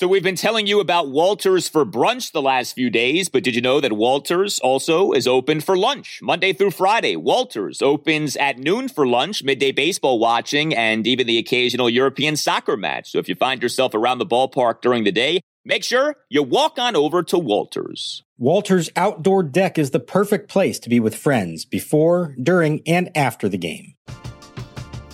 So we've been telling you about Walters for brunch the last few days, but did you know that Walters also is open for lunch Monday through Friday? Walters opens at noon for lunch, midday baseball watching, and even the occasional European soccer match. So if you find yourself around the ballpark during the day, make sure you walk on over to Walters. Walters Outdoor Deck is the perfect place to be with friends before, during, and after the game.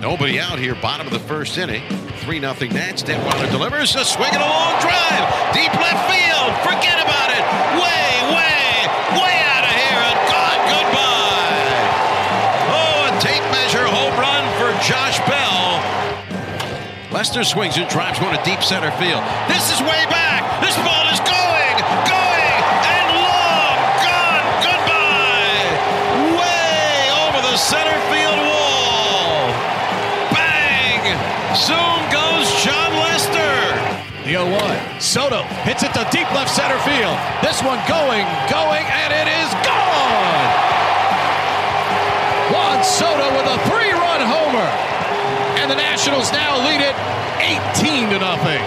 Nobody out here, bottom of the first inning. 3 0 Nats. Detwiler delivers a swing and a long drive. Deep left field. Forget about it. Way, way, way out of here. And gone. Goodbye. Oh, a tape measure home run for Josh Bell. Lester swings and drives one to deep center field. This is way back. This ball The 0-1. Soto hits it to deep left center field. This one going, going, and it is gone! Juan Soto with a three-run homer. And the Nationals now lead it 18 to nothing.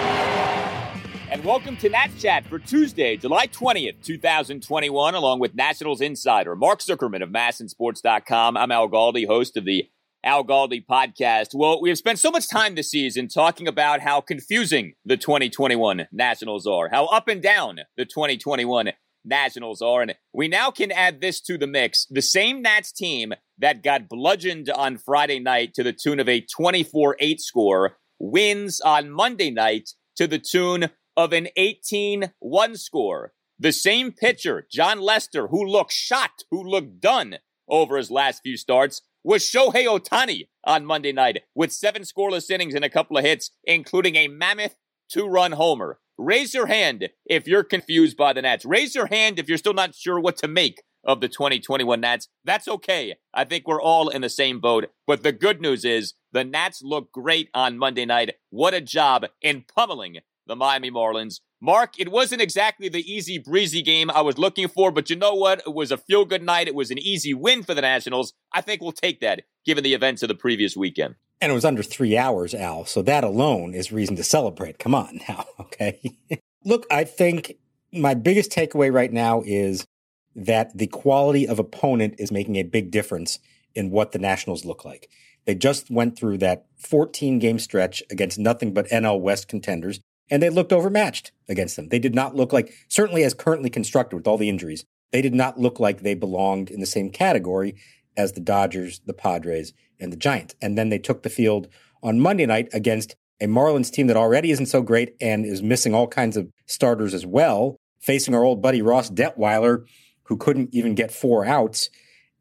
And welcome to Nats Chat for Tuesday, July 20th, 2021, along with Nationals insider Mark Zuckerman of MASNsports.com. I'm Al Galdi, host of the Al Galdi podcast. Well, we have spent so much time this season talking about how confusing the 2021 Nationals are, how up and down the 2021 Nationals are. And we now can add this to the mix. The same Nats team that got bludgeoned on Friday night to the tune of a 24 8 score wins on Monday night to the tune of an 18 1 score. The same pitcher, Jon Lester, who looked shot, who looked done over his last few starts, was Shohei Ohtani on Monday night with seven scoreless innings and a couple of hits, including a mammoth two run homer. Raise your hand if you're confused by the Nats. Raise your hand if you're still not sure what to make of the 2021 Nats. That's okay. I think we're all in the same boat. But the good news is the Nats look great on Monday night. What a job in pummeling the Miami Marlins. Mark, it wasn't exactly the easy breezy game I was looking for, but you know what? It was a feel good night. It was an easy win for the Nationals. I think we'll take that given the events of the previous weekend. And it was under three hours, Al. So that alone is reason to celebrate. Come on now, okay? Look, I think my biggest takeaway right now is that the quality of opponent is making a big difference in what the Nationals look like. They just went through that 14 game stretch against nothing but NL West contenders, and they looked overmatched against them. They did not look like, certainly as currently constructed with all the injuries, they did not look like they belonged in the same category as the Dodgers, the Padres, and the Giants. And then they took the field on Monday night against a Marlins team that already isn't so great and is missing all kinds of starters as well, facing our old buddy Ross Detwiler, who couldn't even get four outs.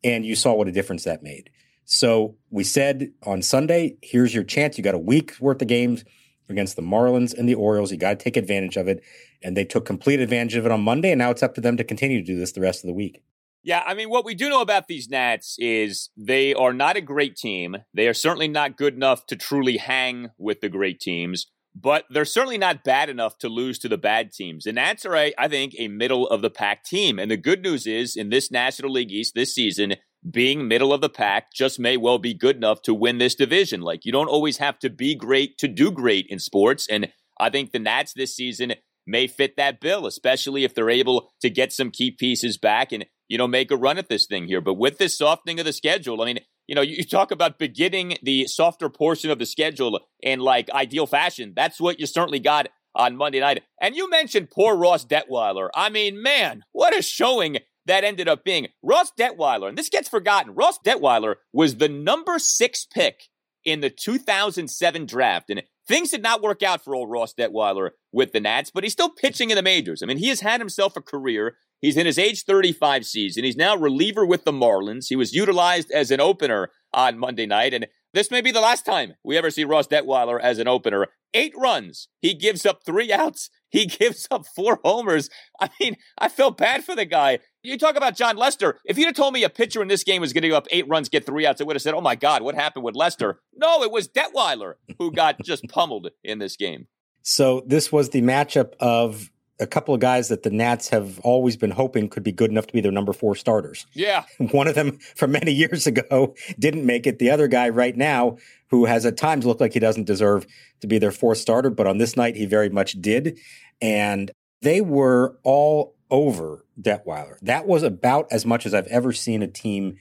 And you saw what a difference that made. So we said on Sunday, here's your chance. You got a week's worth of games against the Marlins and the Orioles. You got to take advantage of it. And they took complete advantage of it on Monday. And now it's up to them to continue to do this the rest of the week. Yeah, I mean, what we do know about these Nats is they are not a great team. They are certainly not good enough to truly hang with the great teams, but they're certainly not bad enough to lose to the bad teams. The Nats are, a, I think, a middle of the pack team. And the good news is, in this National League East this season, being middle of the pack just may well be good enough to win this division. Like, you don't always have to be great to do great in sports. And I think the Nats this season may fit that bill, especially if they're able to get some key pieces back and, you know, make a run at this thing here. But with this softening of the schedule, I mean, you know, you talk about beginning the softer portion of the schedule in like ideal fashion. That's what you certainly got on Monday night. And you mentioned poor Ross Detwiler. I mean, man, what a showing that ended up being. Ross Detwiler. and this gets forgotten, Ross Detwiler was the number six pick in the 2007 draft. And things did not work out for old Ross Detwiler with the Nats, but he's still pitching in the majors. I mean, he has had himself a career. He's in his age 35 season. He's now reliever with the Marlins. He was utilized as an opener on Monday night. And this may be the last time we ever see Ross Detwiler as an opener. Eight runs. He gives up three outs. He gives up four homers. I mean, I felt bad for the guy. You talk about Jon Lester. If you'd have told me a pitcher in this game was going to give up eight runs, get three outs, I would have said, oh my God, what happened with Lester? No, it was Detwiler who got just pummeled in this game. So this was the matchup of a couple of guys that the Nats have always been hoping could be good enough to be their number four starters. Yeah. One of them from many years ago didn't make it. The other guy right now, who has at times looked like he doesn't deserve to be their fourth starter, but on this night he very much did. And they were all over Detwiler. That was about as much as I've ever seen a team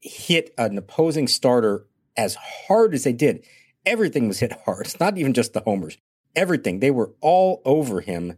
hit an opposing starter as hard as they did. Everything was hit hard. It's not even just the homers. Everything. They were all over him.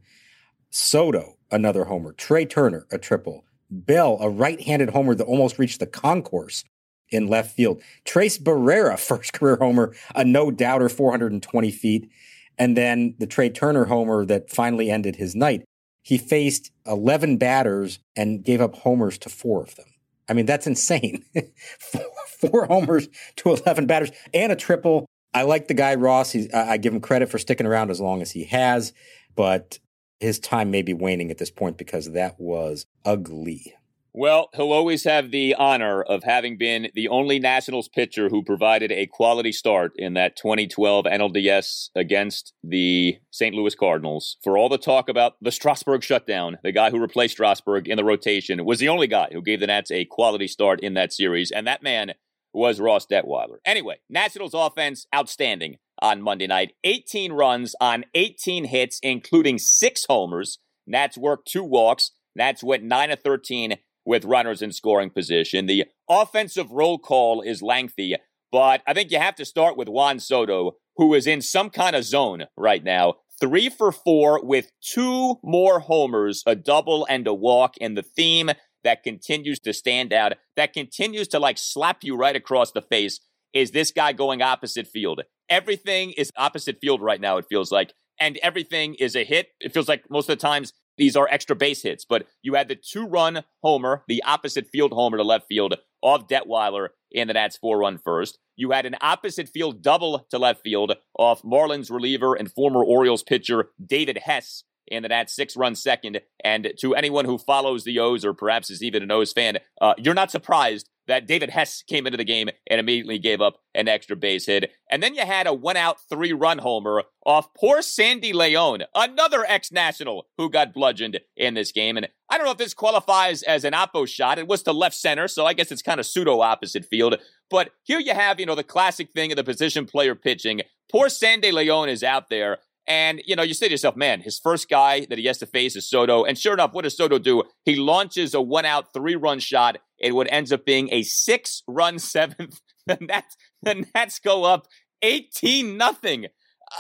Soto, another homer. Trea Turner, a triple. Bell, a right-handed homer that almost reached the concourse in left field. Tres Barrera, first career homer, a no-doubter, 420 feet. And then the Trea Turner homer that finally ended his night. He faced 11 batters and gave up homers to four of them. I mean, that's insane. four, four, homers to 11 batters and a triple. I like the guy, Ross. He's, I give him credit for sticking around as long as he has, but his time may be waning at this point because that was ugly. Well, he'll always have the honor of having been the only Nationals pitcher who provided a quality start in that 2012 NLDS against the St. Louis Cardinals. For all the talk about the Strasburg shutdown, the guy who replaced Strasburg in the rotation was the only guy who gave the Nats a quality start in that series, and that man was Ross Detwiler. Anyway, Nationals offense outstanding on Monday night. 18 runs on 18 hits, including six homers. Nats worked two walks. Nats went 9 of 13 with runners in scoring position. The offensive roll call is lengthy, but I think you have to start with Juan Soto, who is in some kind of zone right now. Three for four with two more homers, a double and a walk. And the theme that continues to stand out, that continues to like slap you right across the face, is this guy going opposite field. Everything is opposite field right now, it feels like. And everything is a hit. It feels like most of the times these are extra base hits, but you had the two run homer, the opposite field homer to left field of Detwiler in the Nats four run first. You had an opposite field double to left field off Marlins reliever and former Orioles pitcher David Hess in that six run second. And to anyone who follows the O's or perhaps is even an O's fan, uh, you're not surprised that David Hess came into the game and immediately gave up an extra base hit. And then you had a one out, three run homer off poor Sandy Leon, another ex national who got bludgeoned in this game. And I don't know if this qualifies as an oppo shot. It was to left center, so I guess it's kind of pseudo opposite field. But here you have, you know, the classic thing of the position player pitching. Poor Sandy Leon is out there and, you know, you say to yourself, man, his first guy that he has to face is Soto. And sure enough, what does Soto do? He launches a one out, three run shot. It would ends up being a six run seventh. The Nats, the Nats go up 18 nothing.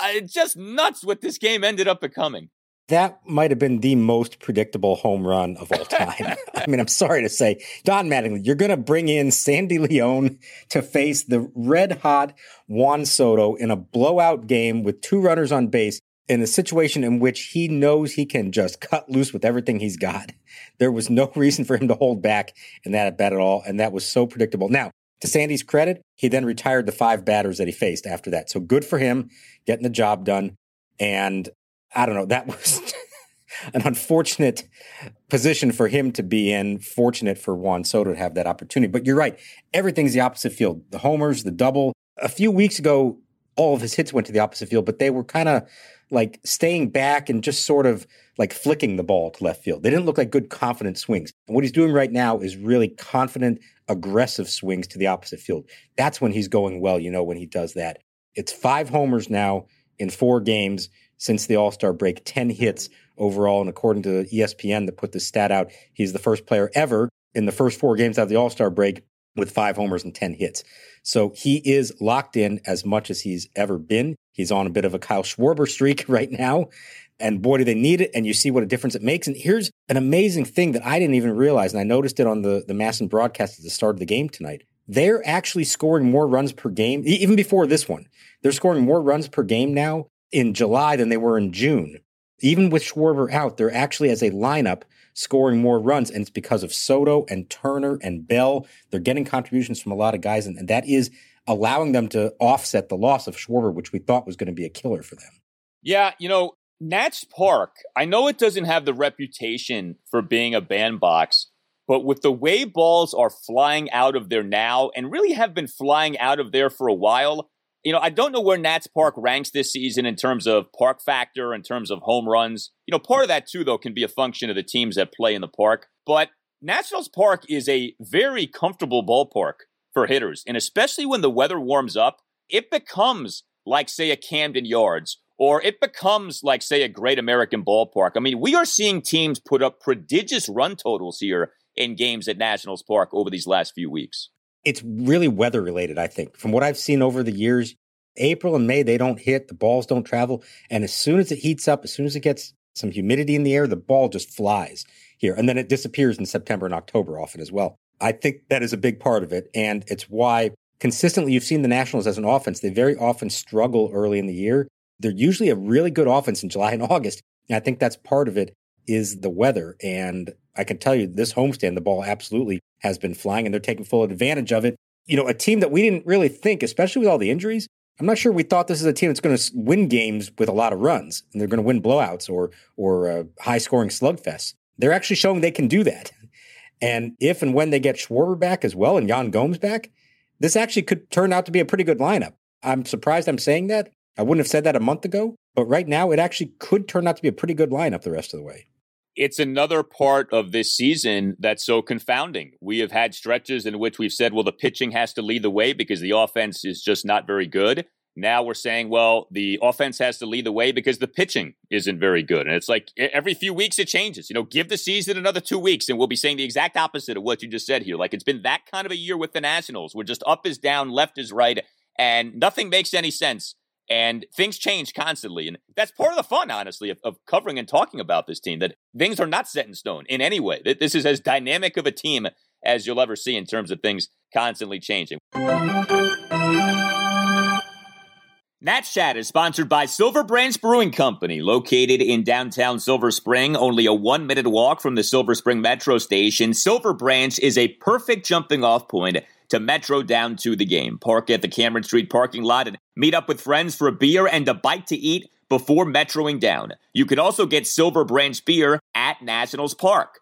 Uh, just nuts what this game ended up becoming that might have been the most predictable home run of all time. I mean, I'm sorry to say, Don Mattingly, you're going to bring in Sandy Leon to face the red hot Juan Soto in a blowout game with two runners on base in a situation in which he knows he can just cut loose with everything he's got. There was no reason for him to hold back in that at bat at all. And that was so predictable. Now, to Sandy's credit, he then retired the five batters that he faced after that. So good for him getting the job done. And I don't know. That was an unfortunate position for him to be in. Fortunate for Juan Soto to have that opportunity. But you're right. Everything's the opposite field. The homers, the double. A few weeks ago, all of his hits went to the opposite field, but they were kind of like staying back and just sort of like flicking the ball to left field. They didn't look like good, confident swings. And what he's doing right now is really confident, aggressive swings to the opposite field. That's when he's going well, you know, when he does that. It's five homers now in four games since the All Star break, 10 hits overall. And according to ESPN that put this stat out, he's the first player ever in the first four games out of the All Star break with five homers and 10 hits. So he is locked in as much as he's ever been. He's on a bit of a Kyle Schwarber streak right now. And boy, do they need it. And you see what a difference it makes. And here's an amazing thing that I didn't even realize. And I noticed it on the, the MASN broadcast at the start of the game tonight. They're actually scoring more runs per game, even before this one. They're scoring more runs per game now in July than they were in June. Even with Schwarber out, they're actually, as a lineup, scoring more runs. And it's because of Soto and Turner and Bell. They're getting contributions from a lot of guys. And, and that is allowing them to offset the loss of Schwarber, which we thought was going to be a killer for them. Yeah, you know, Nats Park, I know it doesn't have the reputation for being a bandbox, but with the way balls are flying out of there now and really have been flying out of there for a while, you know, I don't know where Nats Park ranks this season in terms of park factor, in terms of home runs. You know, part of that too, though, can be a function of the teams that play in the park. But Nationals Park is a very comfortable ballpark for hitters. And especially when the weather warms up, it becomes like, say, a Camden Yards or it becomes like, say, a great American ballpark. I mean, we are seeing teams put up prodigious run totals here in games at Nationals Park over these last few weeks it's really weather related, I think. From what I've seen over the years, April and May, they don't hit, the balls don't travel. And as soon as it heats up, as soon as it gets some humidity in the air, the ball just flies here. And then it disappears in September and October often as well. I think that is a big part of it. And it's why consistently you've seen the Nationals as an offense. They very often struggle early in the year. They're usually a really good offense in July and August. And I think that's part of it is the weather. And I can tell you this homestand, the ball absolutely has been flying and they're taking full advantage of it. You know, a team that we didn't really think, especially with all the injuries, I'm not sure we thought this is a team that's going to win games with a lot of runs and they're going to win blowouts or or uh, high scoring slugfests. They're actually showing they can do that. And if and when they get Schwarber back as well and Yan Gomes back, this actually could turn out to be a pretty good lineup. I'm surprised I'm saying that. I wouldn't have said that a month ago, but right now it actually could turn out to be a pretty good lineup the rest of the way it's another part of this season that's so confounding. We have had stretches in which we've said, well, the pitching has to lead the way because the offense is just not very good. Now we're saying, well, the offense has to lead the way because the pitching isn't very good. And it's like every few weeks it changes. You know, give the season another two weeks and we'll be saying the exact opposite of what you just said here. Like it's been that kind of a year with the Nationals. We're just up is down, left is right, and nothing makes any sense and things change constantly. And that's part of the fun, honestly, of, of, covering and talking about this team, that things are not set in stone in any way. That This is as dynamic of a team as you'll ever see in terms of things constantly changing. Nats Chat is sponsored by Silver Branch Brewing Company, located in downtown Silver Spring, only a one minute walk from the Silver Spring Metro station. Silver Branch is a perfect jumping off point to Metro down to the game. Park at the Cameron Street parking lot and meet up with friends for a beer and a bite to eat before metroing down. You can also get Silver Branch beer at Nationals Park.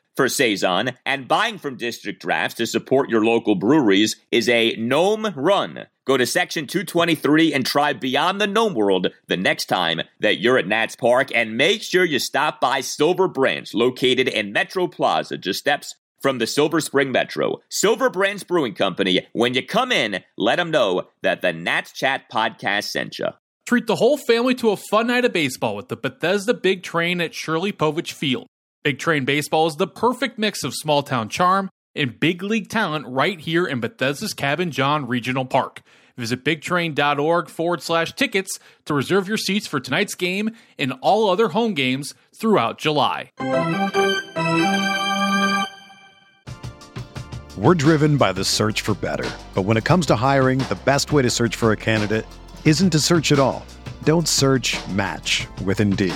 for Saison, and buying from District Drafts to support your local breweries is a gnome run. Go to section 223 and try Beyond the Gnome World the next time that you're at Nats Park, and make sure you stop by Silver Branch, located in Metro Plaza, just steps from the Silver Spring Metro. Silver Branch Brewing Company, when you come in, let them know that the Nats Chat podcast sent you. Treat the whole family to a fun night of baseball with the Bethesda Big Train at Shirley Povich Field. Big Train Baseball is the perfect mix of small town charm and big league talent right here in Bethesda's Cabin John Regional Park. Visit bigtrain.org forward slash tickets to reserve your seats for tonight's game and all other home games throughout July. We're driven by the search for better. But when it comes to hiring, the best way to search for a candidate isn't to search at all. Don't search match with Indeed.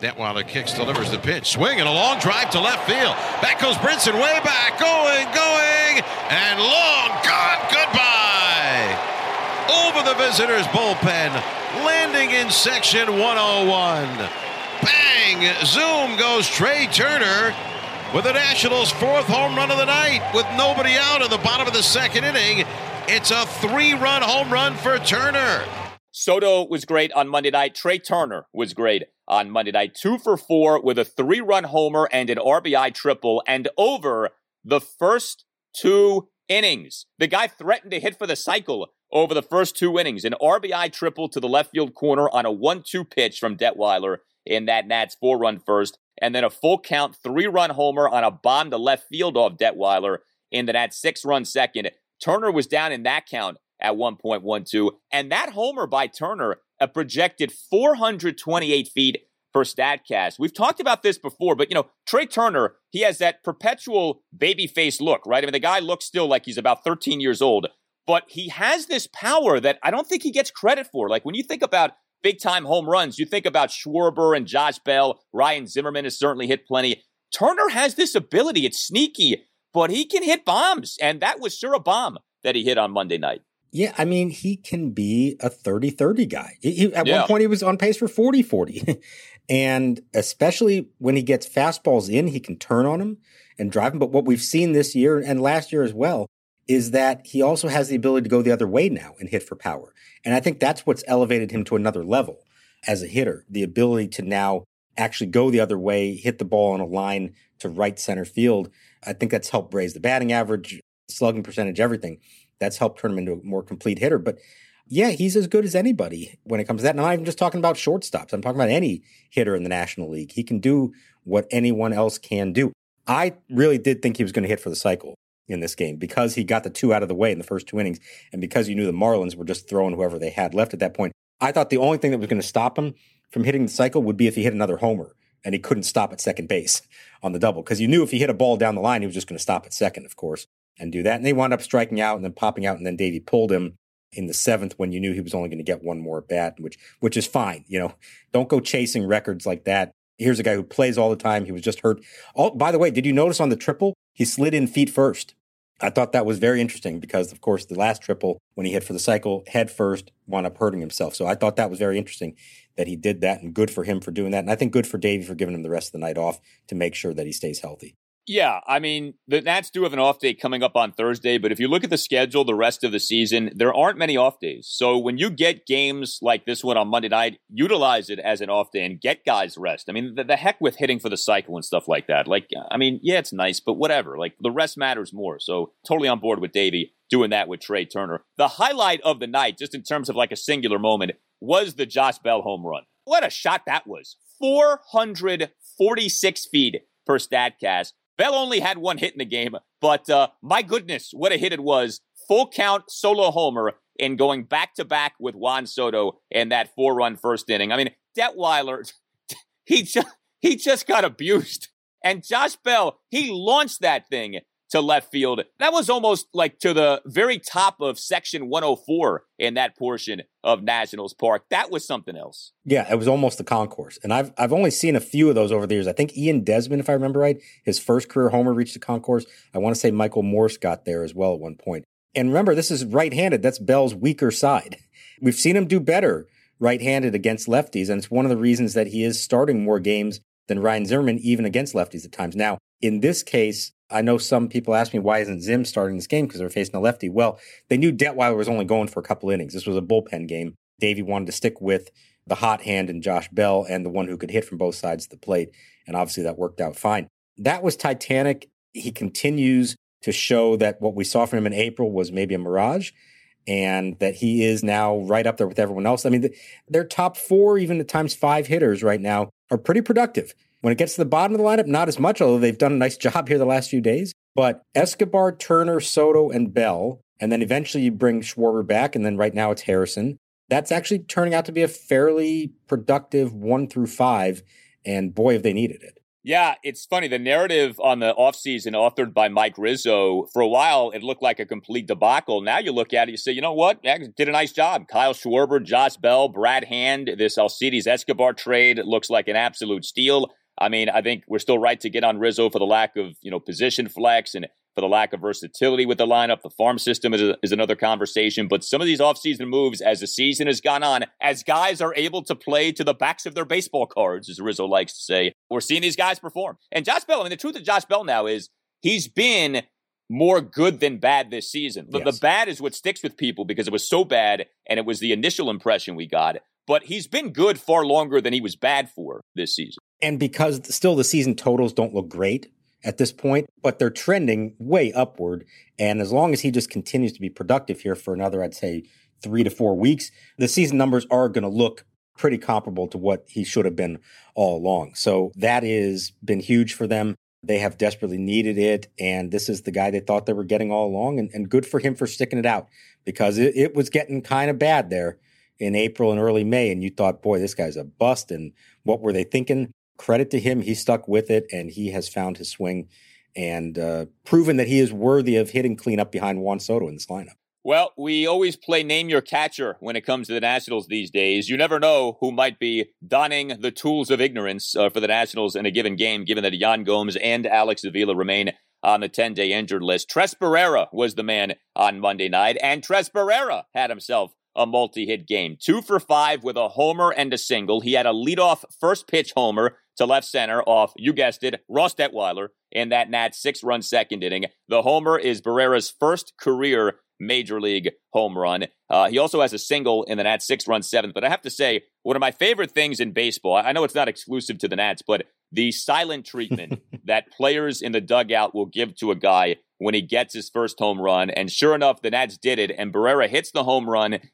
Detwiler kicks, delivers the pitch. Swing and a long drive to left field. Back goes Brinson, way back. Going, going, and long gone. Goodbye. Over the visitors' bullpen. Landing in section 101. Bang! Zoom goes Trea Turner with the Nationals' fourth home run of the night with nobody out in the bottom of the second inning. It's a three run home run for Turner. Soto was great on Monday night. Trea Turner was great on Monday night. Two for four with a three run homer and an RBI triple and over the first two innings. The guy threatened to hit for the cycle over the first two innings. An RBI triple to the left field corner on a 1 2 pitch from Detwiler in that Nats four run first. And then a full count three run homer on a bomb to left field off Detwiler in the Nats six run second. Turner was down in that count at 1.12. And that homer by Turner, a projected 428 feet per StatCast. We've talked about this before, but you know, Trea Turner, he has that perpetual baby face look, right? I mean, the guy looks still like he's about 13 years old, but he has this power that I don't think he gets credit for. Like when you think about big time home runs, you think about Schwarber and Josh Bell. Ryan Zimmerman has certainly hit plenty. Turner has this ability. It's sneaky, but he can hit bombs. And that was sure a bomb that he hit on Monday night. Yeah, I mean, he can be a 30 30 guy. He, he, at Yeah. one point, he was on pace for 40 40. and especially when he gets fastballs in, he can turn on them and drive them. But what we've seen this year and last year as well is that he also has the ability to go the other way now and hit for power. And I think that's what's elevated him to another level as a hitter the ability to now actually go the other way, hit the ball on a line to right center field. I think that's helped raise the batting average, slugging percentage, everything that's helped turn him into a more complete hitter. But yeah, he's as good as anybody when it comes to that. And I'm not even just talking about shortstops. I'm talking about any hitter in the National League. He can do what anyone else can do. I really did think he was going to hit for the cycle in this game because he got the two out of the way in the first two innings. And because you knew the Marlins were just throwing whoever they had left at that point, I thought the only thing that was going to stop him from hitting the cycle would be if he hit another homer and he couldn't stop at second base on the double. Because you knew if he hit a ball down the line, he was just going to stop at second, of course and do that. And they wound up striking out and then popping out, and then Davey pulled him in the seventh when you knew he was only going to get one more bat, which which is fine. You know, don't go chasing records like that. Here's a guy who plays all the time. He was just hurt. Oh, by the way, did you notice on the triple he slid in feet first? I thought that was very interesting because, of course, the last triple when he hit for the cycle head first wound up hurting himself. So I thought that was very interesting that he did that, and good for him for doing that. And I think good for Davey for giving him the rest of the night off to make sure that he stays healthy. Yeah, I mean, the Nats do have an off day coming up on Thursday, but if you look at the schedule the rest of the season, there aren't many off days. So when you get games like this one on Monday night, utilize it as an off day and get guys rest. I mean, the, the heck with hitting for the cycle and stuff like that. Like, I mean, yeah, it's nice, but whatever. Like, the rest matters more. So totally on board with Davey doing that with Trea Turner. The highlight of the night, just in terms of like a singular moment, was the Josh Bell home run. What a shot that was. 446 feet per StatCast. Bell only had one hit in the game, but uh, my goodness, what a hit it was. Full count solo homer and going back to back with Juan Soto in that four run first inning. I mean, Detwiler, he just, he just got abused. And Josh Bell, he launched that thing to left field. That was almost like to the very top of section 104 in that portion of Nationals Park. That was something else. Yeah, it was almost the concourse. And I've I've only seen a few of those over the years. I think Ian Desmond, if I remember right, his first career homer reached the concourse. I want to say Michael Morse got there as well at one point. And remember, this is right-handed. That's Bell's weaker side. We've seen him do better right-handed against lefties, and it's one of the reasons that he is starting more games than Ryan Zimmerman, even against lefties at times. Now, in this case, I know some people ask me why isn't Zim starting this game because they're facing a lefty. Well, they knew Detwiler was only going for a couple innings. This was a bullpen game. Davey wanted to stick with the hot hand and Josh Bell and the one who could hit from both sides of the plate, and obviously that worked out fine. That was Titanic. He continues to show that what we saw from him in April was maybe a mirage and that he is now right up there with everyone else. I mean, the, their top four, even at times five hitters right now, are pretty productive. When it gets to the bottom of the lineup, not as much, although they've done a nice job here the last few days. But Escobar, Turner, Soto, and Bell, and then eventually you bring Schwarber back, and then right now it's Harrison. That's actually turning out to be a fairly productive one through five, and boy, have they needed it. Yeah, it's funny. The narrative on the offseason authored by Mike Rizzo, for a while, it looked like a complete debacle. Now you look at it, you say, you know what? Did a nice job. Kyle Schwarber, Josh Bell, Brad Hand, this Alcides Escobar trade looks like an absolute steal. I mean, I think we're still right to get on Rizzo for the lack of, you know, position flex and for the lack of versatility with the lineup. The farm system is, a, is another conversation. But some of these offseason moves, as the season has gone on, as guys are able to play to the backs of their baseball cards, as Rizzo likes to say, we're seeing these guys perform. And Josh Bell, I mean, the truth of Josh Bell now is he's been more good than bad this season. The, Yes. the bad is what sticks with people because it was so bad and it was the initial impression we got. But he's been good far longer than he was bad for this season. And because still the season totals don't look great at this point, but they're trending way upward. And as long as he just continues to be productive here for another, I'd say three to four weeks, the season numbers are going to look pretty comparable to what he should have been all along. So that has been huge for them. They have desperately needed it. And this is the guy they thought they were getting all along. And, and good for him for sticking it out because it, it was getting kind of bad there in April and early May. And you thought, boy, this guy's a bust. And what were they thinking? Credit to him. He stuck with it and he has found his swing and uh, proven that he is worthy of hitting cleanup behind Juan Soto in this lineup. Well, we always play name your catcher when it comes to the Nationals these days. You never know who might be donning the tools of ignorance uh, for the Nationals in a given game, given that Yan Gomes and Alex Avila remain on the 10 day injured list. Tres Barrera was the man on Monday night, and Tres Barrera had himself a multi hit game. Two for five with a homer and a single. He had a leadoff first pitch homer to left center off, you guessed it, Ross Detwiler in that Nats six run second inning. The homer is Barrera's first career major league home run. Uh, he also has a single in the Nats six run seventh. But I have to say, one of my favorite things in baseball, I know it's not exclusive to the Nats, but the silent treatment that players in the dugout will give to a guy when he gets his first home run. And sure enough, the Nats did it, and Barrera hits the home run.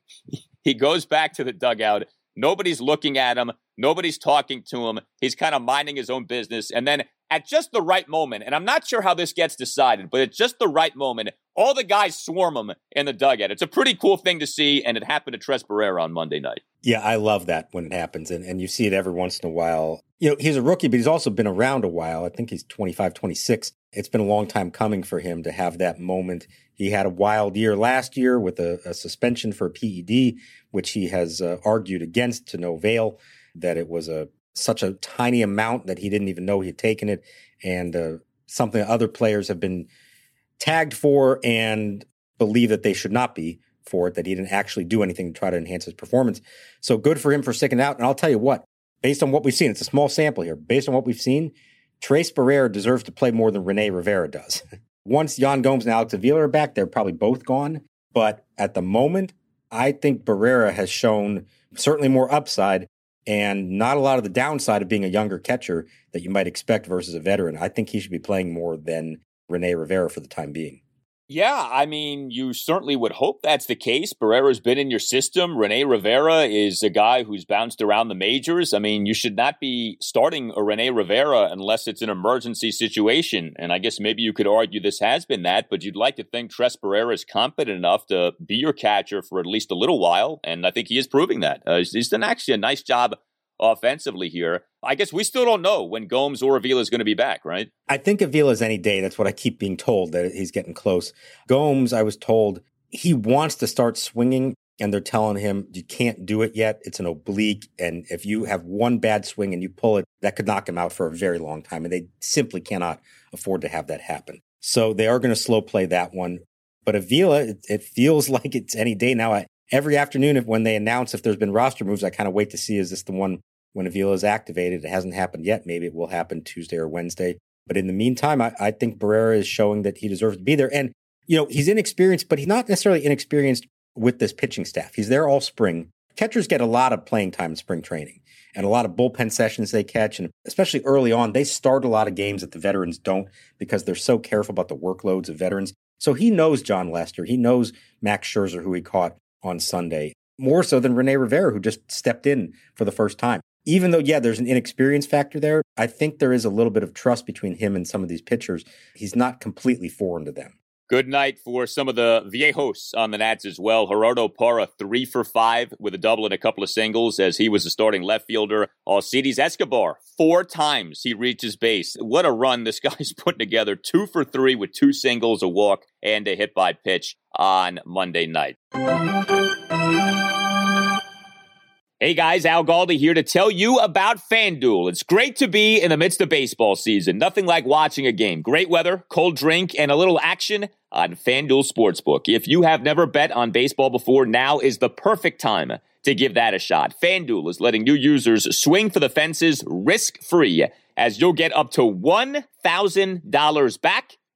He goes back to the dugout. Nobody's looking at him. Nobody's talking to him. He's kind of minding his own business. And then at just the right moment, and I'm not sure how this gets decided, but at just the right moment, all the guys swarm him in the dugout. It's a pretty cool thing to see, and it happened to Tres Barrera on Monday night. Yeah, I love that when it happens. And, and you see it every once in a while. You know, he's a rookie, but he's also been around a while. I think he's 25, 26. It's been a long time coming for him to have that moment. He had a wild year last year with a, a suspension for PED, which he has uh, argued against to no avail, that it was a such a tiny amount that he didn't even know he had taken it, and uh, something other players have been tagged for and believe that they should not be for it, that he didn't actually do anything to try to enhance his performance. So good for him for sticking out. And I'll tell you what, based on what we've seen, it's a small sample here. Based on what we've seen, Tres Barrera deserves to play more than Rene Rivera does. Once Yan Gomes and Alex Avila are back, they're probably both gone. But at the moment, I think Barrera has shown certainly more upside and not a lot of the downside of being a younger catcher that you might expect versus a veteran. I think he should be playing more than Rene Rivera for the time being. Yeah, I mean, you certainly would hope that's the case. Barrera's been in your system. Rene Rivera is a guy who's bounced around the majors. I mean, you should not be starting a Rene Rivera unless it's an emergency situation. And I guess maybe you could argue this has been that, but you'd like to think Tres Barrera is competent enough to be your catcher for at least a little while. And I think he is proving that. Uh, he's- done actually a nice job offensively here. I guess we still don't know when Gomes or Avila is going to be back, right? I think Avila's any day. That's what I keep being told that he's getting close. Gomes, I was told he wants to start swinging and they're telling him you can't do it yet. It's an oblique. And if you have one bad swing and you pull it, that could knock him out for a very long time. And they simply cannot afford to have that happen. So they are going to slow play that one. But Avila, it, it feels like it's any day now. I, every afternoon, when they announce if there's been roster moves, I kind of wait to see is this the one when Avila is activated? It hasn't happened yet. Maybe it will happen Tuesday or Wednesday. But in the meantime, I, I think Barrera is showing that he deserves to be there. And, you know, he's inexperienced, but he's not necessarily inexperienced with this pitching staff. He's there all spring. Catchers get a lot of playing time in spring training and a lot of bullpen sessions they catch. And especially early on, they start a lot of games that the veterans don't because they're so careful about the workloads of veterans. So he knows Jon Lester. He knows Max Scherzer, who he caught on Sunday, more so than Rene Rivera, who just stepped in for the first time. Even though, yeah, there's an inexperience factor there, I think there is a little bit of trust between him and some of these pitchers. He's not completely foreign to them. Good night for some of the viejos on the Nats as well. Gerardo Parra, three for five with a double and a couple of singles as he was the starting left fielder. Alcides Escobar, four times he reaches base. What a run this guy's putting together. Two for three with two singles, a walk, and a hit by pitch on Monday night. Hey guys, Al Galdi here to tell you about FanDuel. It's great to be in the midst of baseball season. Nothing like watching a game. Great weather, cold drink, and a little action on FanDuel Sportsbook. If you have never bet on baseball before, now is the perfect time to give that a shot. FanDuel is letting new users swing for the fences risk free as you'll get up to $1,000 back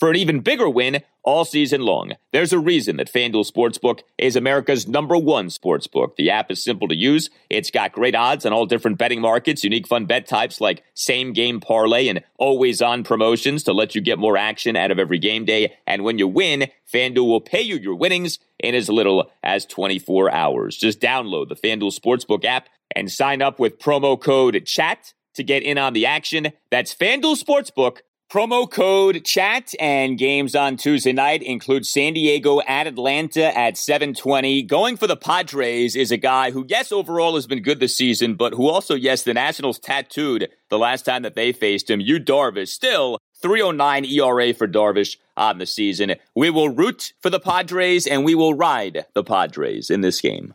for an even bigger win all season long. There's a reason that FanDuel Sportsbook is America's number one sportsbook. The app is simple to use. It's got great odds on all different betting markets, unique fun bet types like same game parlay and always on promotions to let you get more action out of every game day. And when you win, FanDuel will pay you your winnings in as little as 24 hours. Just download the FanDuel Sportsbook app and sign up with promo code CHAT to get in on the action. That's FanDuel Sportsbook Promo code chat and games on Tuesday night include San Diego at Atlanta at 720. Going for the Padres is a guy who, yes, overall has been good this season, but who also, yes, the Nationals tattooed the last time that they faced him. Yu Darvish still 309 ERA for Darvish on the season. We will root for the Padres and we will ride the Padres in this game.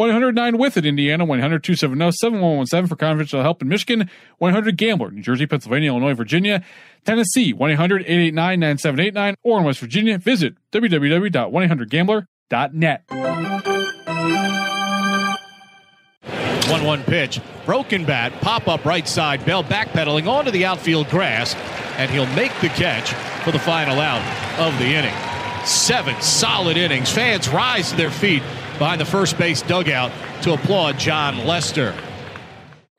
109 with it, Indiana, 100 270 7117 for confidential help in Michigan, 100 Gambler, New Jersey, Pennsylvania, Illinois, Virginia, Tennessee, 1 800 889 9789, or in West Virginia, visit www.1800gambler.net. 1 1 pitch. Broken bat. Pop up right side. Bell backpedaling onto the outfield grass. And he'll make the catch for the final out of the inning. Seven solid innings. Fans rise to their feet behind the first base dugout to applaud Jon Lester.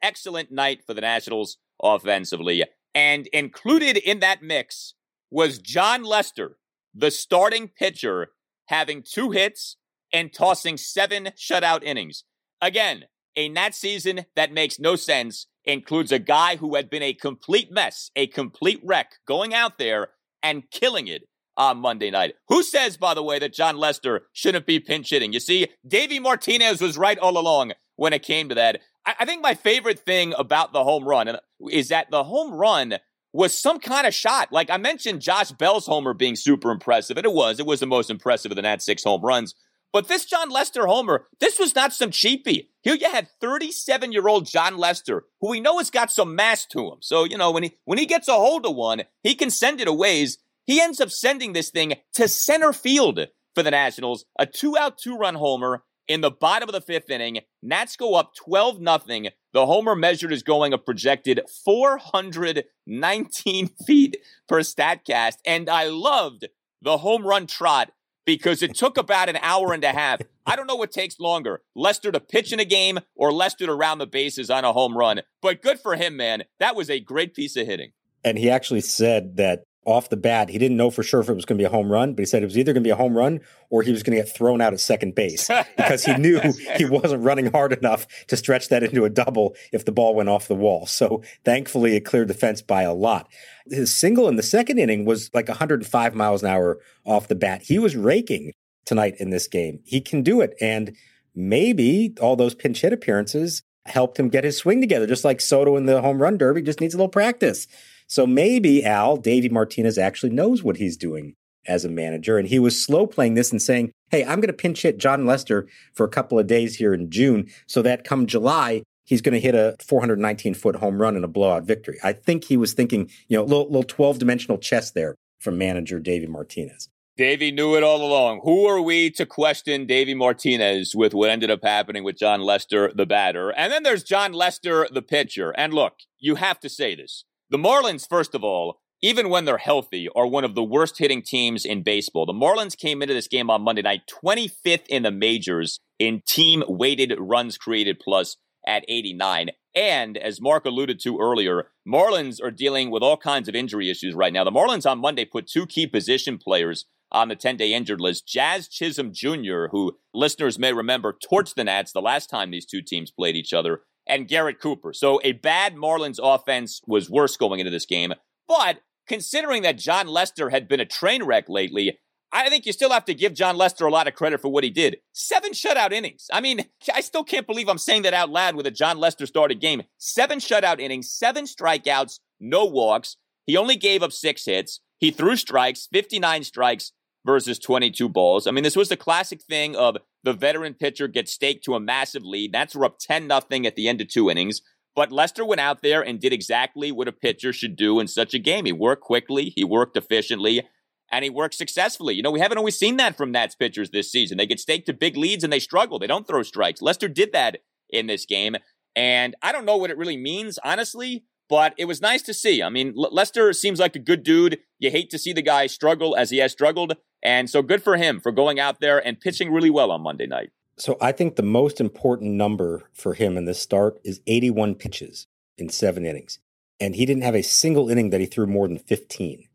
Excellent night for the Nationals offensively. And included in that mix was Jon Lester, the starting pitcher, having two hits and tossing seven shutout innings. Again, a Nat season that makes no sense includes a guy who had been a complete mess, a complete wreck, going out there and killing it on Monday night. Who says, by the way, that Jon Lester shouldn't be pinch hitting? You see, Davey Martinez was right all along when it came to that. I, I think my favorite thing about the home run uh, is that the home run was some kind of shot. Like I mentioned Josh Bell's homer being super impressive, and it was. It was the most impressive of the Nats six home runs. But this Jon Lester homer, this was not some cheapie. Here you had 37 year old Jon Lester, who we know has got some mass to him. So, you know, when he, when he gets a hold of one, he can send it a ways. He ends up sending this thing to center field for the Nationals. A two out, two run homer in the bottom of the fifth inning. Nats go up 12 nothing. The homer measured is going a projected 419 feet per StatCast. And I loved the home run trot because it took about an hour and a half. I don't know what takes longer, Lester to pitch in a game or Lester to round the bases on a home run. But good for him, man. That was a great piece of hitting. And he actually said that off the bat, he didn't know for sure if it was going to be a home run, but he said it was either going to be a home run or he was going to get thrown out at second base because he knew he wasn't running hard enough to stretch that into a double if the ball went off the wall. So thankfully, it cleared the fence by a lot. His single in the second inning was like 105 miles an hour off the bat. He was raking tonight in this game. He can do it. And maybe all those pinch hit appearances helped him get his swing together, just like Soto in the home run derby just needs a little practice. So maybe Al, Davey Martinez actually knows what he's doing as a manager. And he was slow playing this and saying, Hey, I'm going to pinch hit Jon Lester for a couple of days here in June so that come July, he's going to hit a 419 foot home run and a blowout victory. I think he was thinking, you know, little, little 12 dimensional chess there from manager Davey Martinez. Davey knew it all along. Who are we to question Davey Martinez with what ended up happening with Jon Lester, the batter? And then there's Jon Lester, the pitcher. And look, you have to say this. The Marlins, first of all, even when they're healthy, are one of the worst hitting teams in baseball. The Marlins came into this game on Monday night 25th in the majors in team weighted runs created plus at 89. And as Mark alluded to earlier, Marlins are dealing with all kinds of injury issues right now. The Marlins on Monday put two key position players on the 10 day injured list. Jazz Chisholm Jr., who listeners may remember torched the Nats the last time these two teams played each other, and Garrett Cooper. So a bad Marlins offense was worse going into this game. But considering that Jon Lester had been a train wreck lately, I think you still have to give Jon Lester a lot of credit for what he did. Seven shutout innings. I mean, I still can't believe I'm saying that out loud with a Jon Lester started game. Seven shutout innings, seven strikeouts, no walks. He only gave up six hits. He threw strikes, 59 strikes versus 22 balls. I mean, this was the classic thing of the veteran pitcher gets staked to a massive lead. Nats That's up 10 nothing at the end of two innings. But Lester went out there and did exactly what a pitcher should do in such a game. He worked quickly, he worked efficiently, and he worked successfully. You know, we haven't always seen that from Nats pitchers this season. They get staked to big leads and they struggle. They don't throw strikes. Lester did that in this game. And I don't know what it really means, honestly, but it was nice to see. I mean, Lester seems like a good dude. You hate to see the guy struggle as he has struggled. And so good for him for going out there and pitching really well on Monday night. So I think the most important number for him in this start is 81 pitches in seven innings. And he didn't have a single inning that he threw more than 15.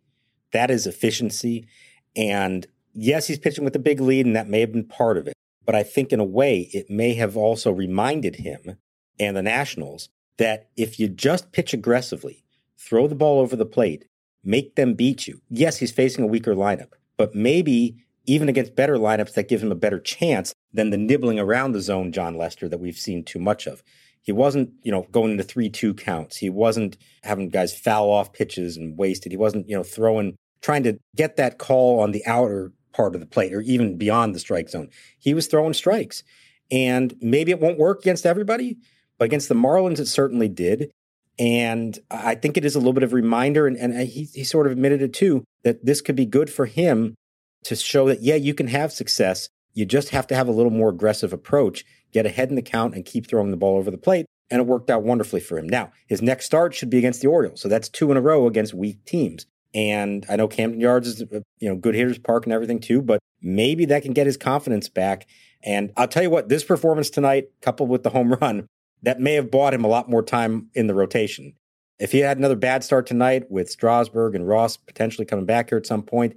That is efficiency. And yes, he's pitching with a big lead, and that may have been part of it. But I think in a way, it may have also reminded him and the Nationals that if you just pitch aggressively, throw the ball over the plate, make them beat you. Yes, he's facing a weaker lineup, but maybe even against better lineups that give him a better chance than the nibbling around the zone Jon Lester that we've seen too much of. He wasn't, you know, going into 3-2 counts. He wasn't having guys foul off pitches and wasted. He wasn't, you know, throwing trying to get that call on the outer part of the plate or even beyond the strike zone. He was throwing strikes. And maybe it won't work against everybody, but against the Marlins it certainly did. And I think it is a little bit of reminder, and, and uh, he, he sort of admitted it too, that this could be good for him to show that, yeah, you can have success. You just have to have a little more aggressive approach, get ahead in the count, and keep throwing the ball over the plate. And it worked out wonderfully for him. Now, his next start should be against the Orioles. So that's two in a row against weak teams. And I know Camden Yards is, uh, you know, good hitters park and everything too, but maybe that can get his confidence back. And I'll tell you what, this performance tonight, coupled with the home run, that may have bought him a lot more time in the rotation. If he had another bad start tonight with Strasburg and Ross potentially coming back here at some point,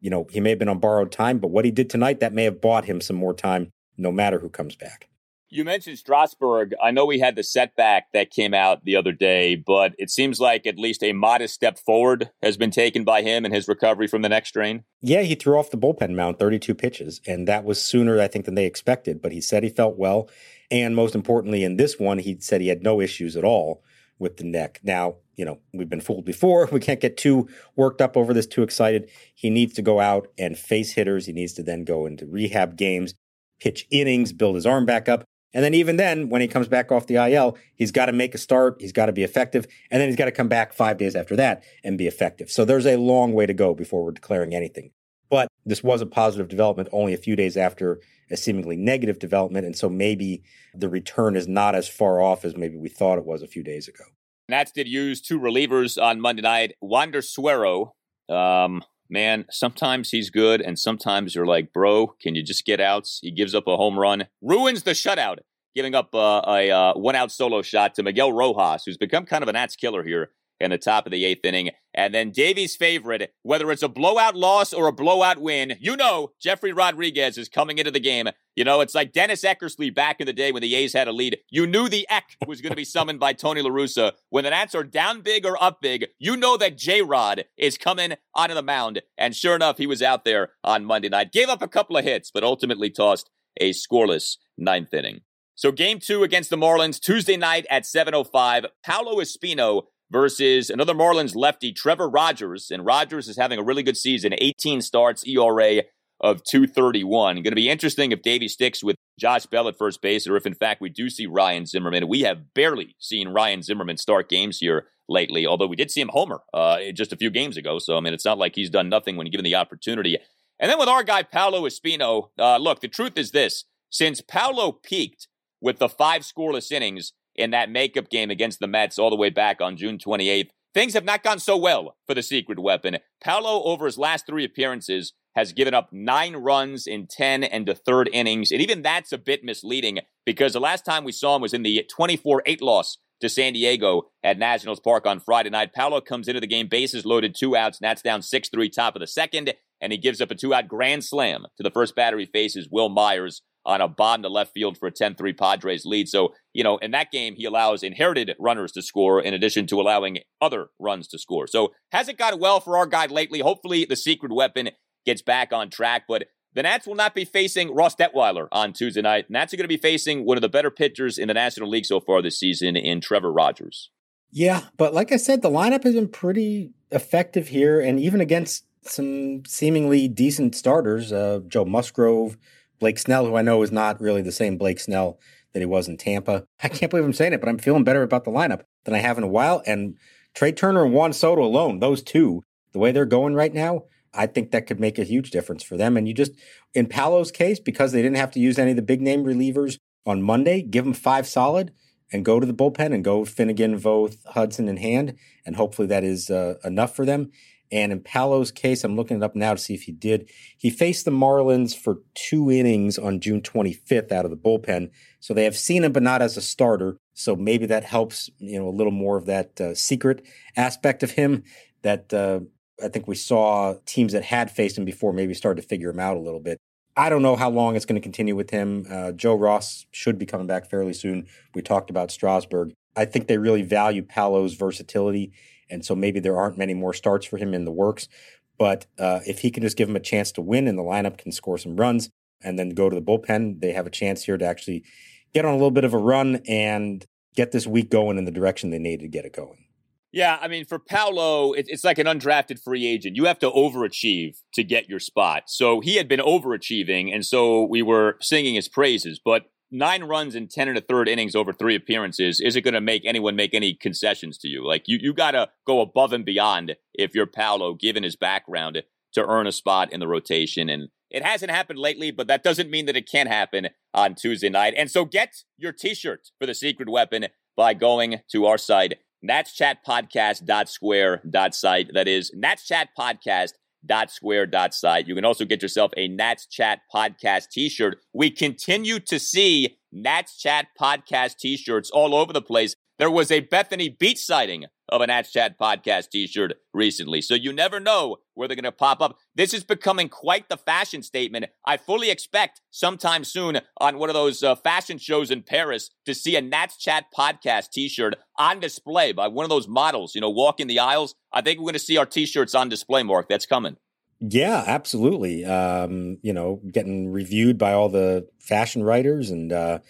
you know, he may have been on borrowed time, but what he did tonight, that may have bought him some more time no matter who comes back. You mentioned Strasburg. I know we had the setback that came out the other day, but it seems like at least a modest step forward has been taken by him in his recovery from the neck strain. Yeah, he threw off the bullpen mound 32 pitches, and that was sooner, I think, than they expected. But he said he felt well. And most importantly, in this one, he said he had no issues at all with the neck. Now, you know, we've been fooled before. We can't get too worked up over this, too excited. He needs to go out and face hitters. He needs to then go into rehab games, pitch innings, build his arm back up. And then even then, when he comes back off the IL, he's got to make a start. He's got to be effective. And then he's got to come back five days after that and be effective. So there's a long way to go before we're declaring anything. But this was a positive development only a few days after a seemingly negative development. And so maybe the return is not as far off as maybe we thought it was a few days ago. Nats did use two relievers on Monday night. Wander Suero, um, man, sometimes he's good, and sometimes you're like, bro, can you just get outs? He gives up a home run, ruins the shutout, giving up uh, a uh, one out solo shot to Miguel Rojas, who's become kind of an Nats killer here in the top of the eighth inning. And then Davey's favorite, whether it's a blowout loss or a blowout win, you know Jefry Rodriguez is coming into the game. You know, it's like Dennis Eckersley back in the day when the A's had a lead. You knew the Eck was going to be summoned by Tony La Russa. When the Nats are down big or up big, you know that J Rod is coming onto the mound. And sure enough, he was out there on Monday night. Gave up a couple of hits, but ultimately tossed a scoreless ninth inning. So game two against the Marlins, Tuesday night at 7.05. Paolo Espino versus another Marlins lefty, Trevor Rogers. And Rogers is having a really good season, 18 starts, ERA of 231. Going to be interesting if Davey sticks with Josh Bell at first base, or if in fact we do see Ryan Zimmerman. We have barely seen Ryan Zimmerman start games here lately, although we did see him homer uh, just a few games ago. So, I mean, it's not like he's done nothing when given the opportunity. And then with our guy, Paolo Espino, uh, look, the truth is this since Paolo peaked with the five scoreless innings in that makeup game against the Mets all the way back on June 28th, things have not gone so well for the secret weapon. Paolo, over his last three appearances, has given up nine runs in 10 and the third innings. And even that's a bit misleading because the last time we saw him was in the 24 8 loss to San Diego at Nationals Park on Friday night. Paolo comes into the game, bases loaded, two outs, Nats down 6 3, top of the second, and he gives up a two out grand slam to the first batter he faces, Wil Myers, on a bomb to left field for a 10 3 Padres lead. So, you know, in that game, he allows inherited runners to score in addition to allowing other runs to score. So, hasn't gone well for our guy lately. Hopefully, the secret weapon gets back on track. But the Nats will not be facing Ross Detwiler on Tuesday night. Nats are going to be facing one of the better pitchers in the National League so far this season in Trevor Rogers. Yeah, but like I said, the lineup has been pretty effective here, and even against some seemingly decent starters, uh, Joe Musgrove, Blake Snell, who I know is not really the same Blake Snell that he was in Tampa. I can't believe I'm saying it, but I'm feeling better about the lineup than I have in a while. And Trea Turner and Juan Soto alone, those two, the way they're going right now, I think that could make a huge difference for them. And you just, in Paolo's case, because they didn't have to use any of the big name relievers on Monday, give them five solid and go to the bullpen and go Finnegan, Voth, Hudson in hand. And hopefully that is uh, enough for them. And in Paolo's case, I'm looking it up now to see if he did. He faced the Marlins for two innings on June 25th out of the bullpen. So they have seen him, but not as a starter. So maybe that helps, you know, a little more of that uh, secret aspect of him that uh, I think we saw teams that had faced him before maybe started to figure him out a little bit. I don't know how long it's going to continue with him. Uh, Joe Ross should be coming back fairly soon. We talked about Strasburg. I think they really value Paolo's versatility, and so maybe there aren't many more starts for him in the works. But uh, if he can just give him a chance to win and the lineup can score some runs and then go to the bullpen, they have a chance here to actually get on a little bit of a run and get this week going in the direction they need to get it going. Yeah, I mean, for Paolo, it's like an undrafted free agent. You have to overachieve to get your spot. So he had been overachieving, and so we were singing his praises. But nine runs in 10 and a third innings over three appearances isn't going to make anyone make any concessions to you. Like, you, you got to go above and beyond if you're Paolo, given his background, to earn a spot in the rotation. And it hasn't happened lately, but that doesn't mean that it can't happen on Tuesday night. And so get your t shirt for the secret weapon by going to our site natschatpodcast.square.site. That is natschatpodcast.square.site. You can also get yourself a Nats Chat Podcast t-shirt. We continue to see Nats Chat Podcast t-shirts all over the place. There was a Bethany Beach sighting of an Nats Chat podcast t shirt recently. So you never know where they're going to pop up. This is becoming quite the fashion statement. I fully expect sometime soon on one of those uh, fashion shows in Paris to see a Nats Chat podcast t shirt on display by one of those models, you know, walking the aisles. I think we're going to see our t shirts on display, Mark. That's coming. Yeah, absolutely. Um, you know, getting reviewed by all the fashion writers and, uh,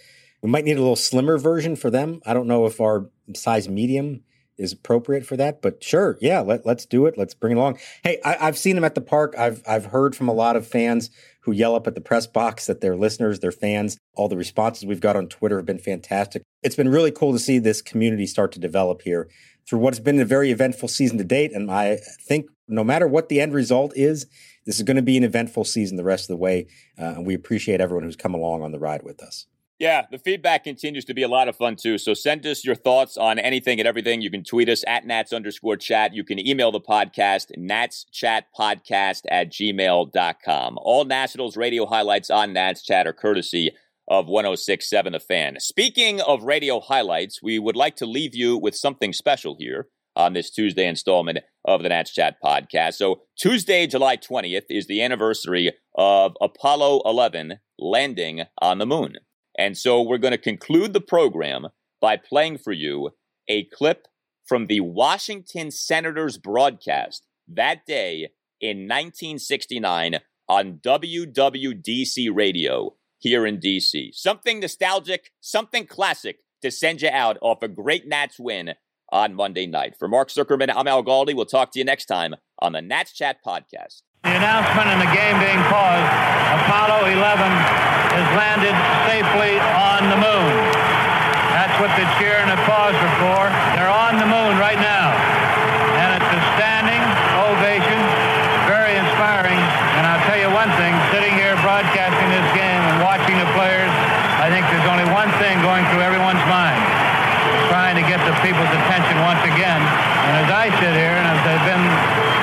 we might need a little slimmer version for them. I don't know if our size medium is appropriate for that, but sure, yeah, let, let's do it. Let's bring it along. Hey, I, have seen them at the park. I've I've heard from a lot of fans who yell up at the press box that they're listeners, they're fans. All the responses we've got on Twitter have been fantastic. It's been really cool to see this community start to develop here through what's been a very eventful season to date. And I think no matter what the end result is, this is going to be an eventful season the rest of the way. Uh, and we appreciate everyone who's come along on the ride with us. Yeah, the feedback continues to be a lot of fun too. So send us your thoughts on anything and everything. You can tweet us at Nats underscore chat. You can email the podcast, Nats Chat Podcast at gmail.com. All Nationals radio highlights on Nats Chat are courtesy of 1067 The Fan. Speaking of radio highlights, we would like to leave you with something special here on this Tuesday installment of the Nats Chat podcast. So, Tuesday, July 20th, is the anniversary of Apollo 11 landing on the moon. And so, we're going to conclude the program by playing for you a clip from the Washington Senators broadcast that day in 1969 on WWDC radio here in DC. Something nostalgic, something classic to send you out off a great Nats win on Monday night. For Mark Zuckerman, I'm Al Galdi. We'll talk to you next time on the Nats Chat Podcast. The announcement and the game being paused, Apollo 11 has landed safely on the moon. That's what the cheer and applause are for. They're on the moon right now. And it's a standing ovation, very inspiring. And I'll tell you one thing, sitting here broadcasting this game and watching the players, I think there's only one thing going through everyone's mind. Trying to get the people's attention once again. And as I sit here, and as they've been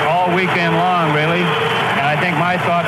all weekend long, really, and I think my thoughts,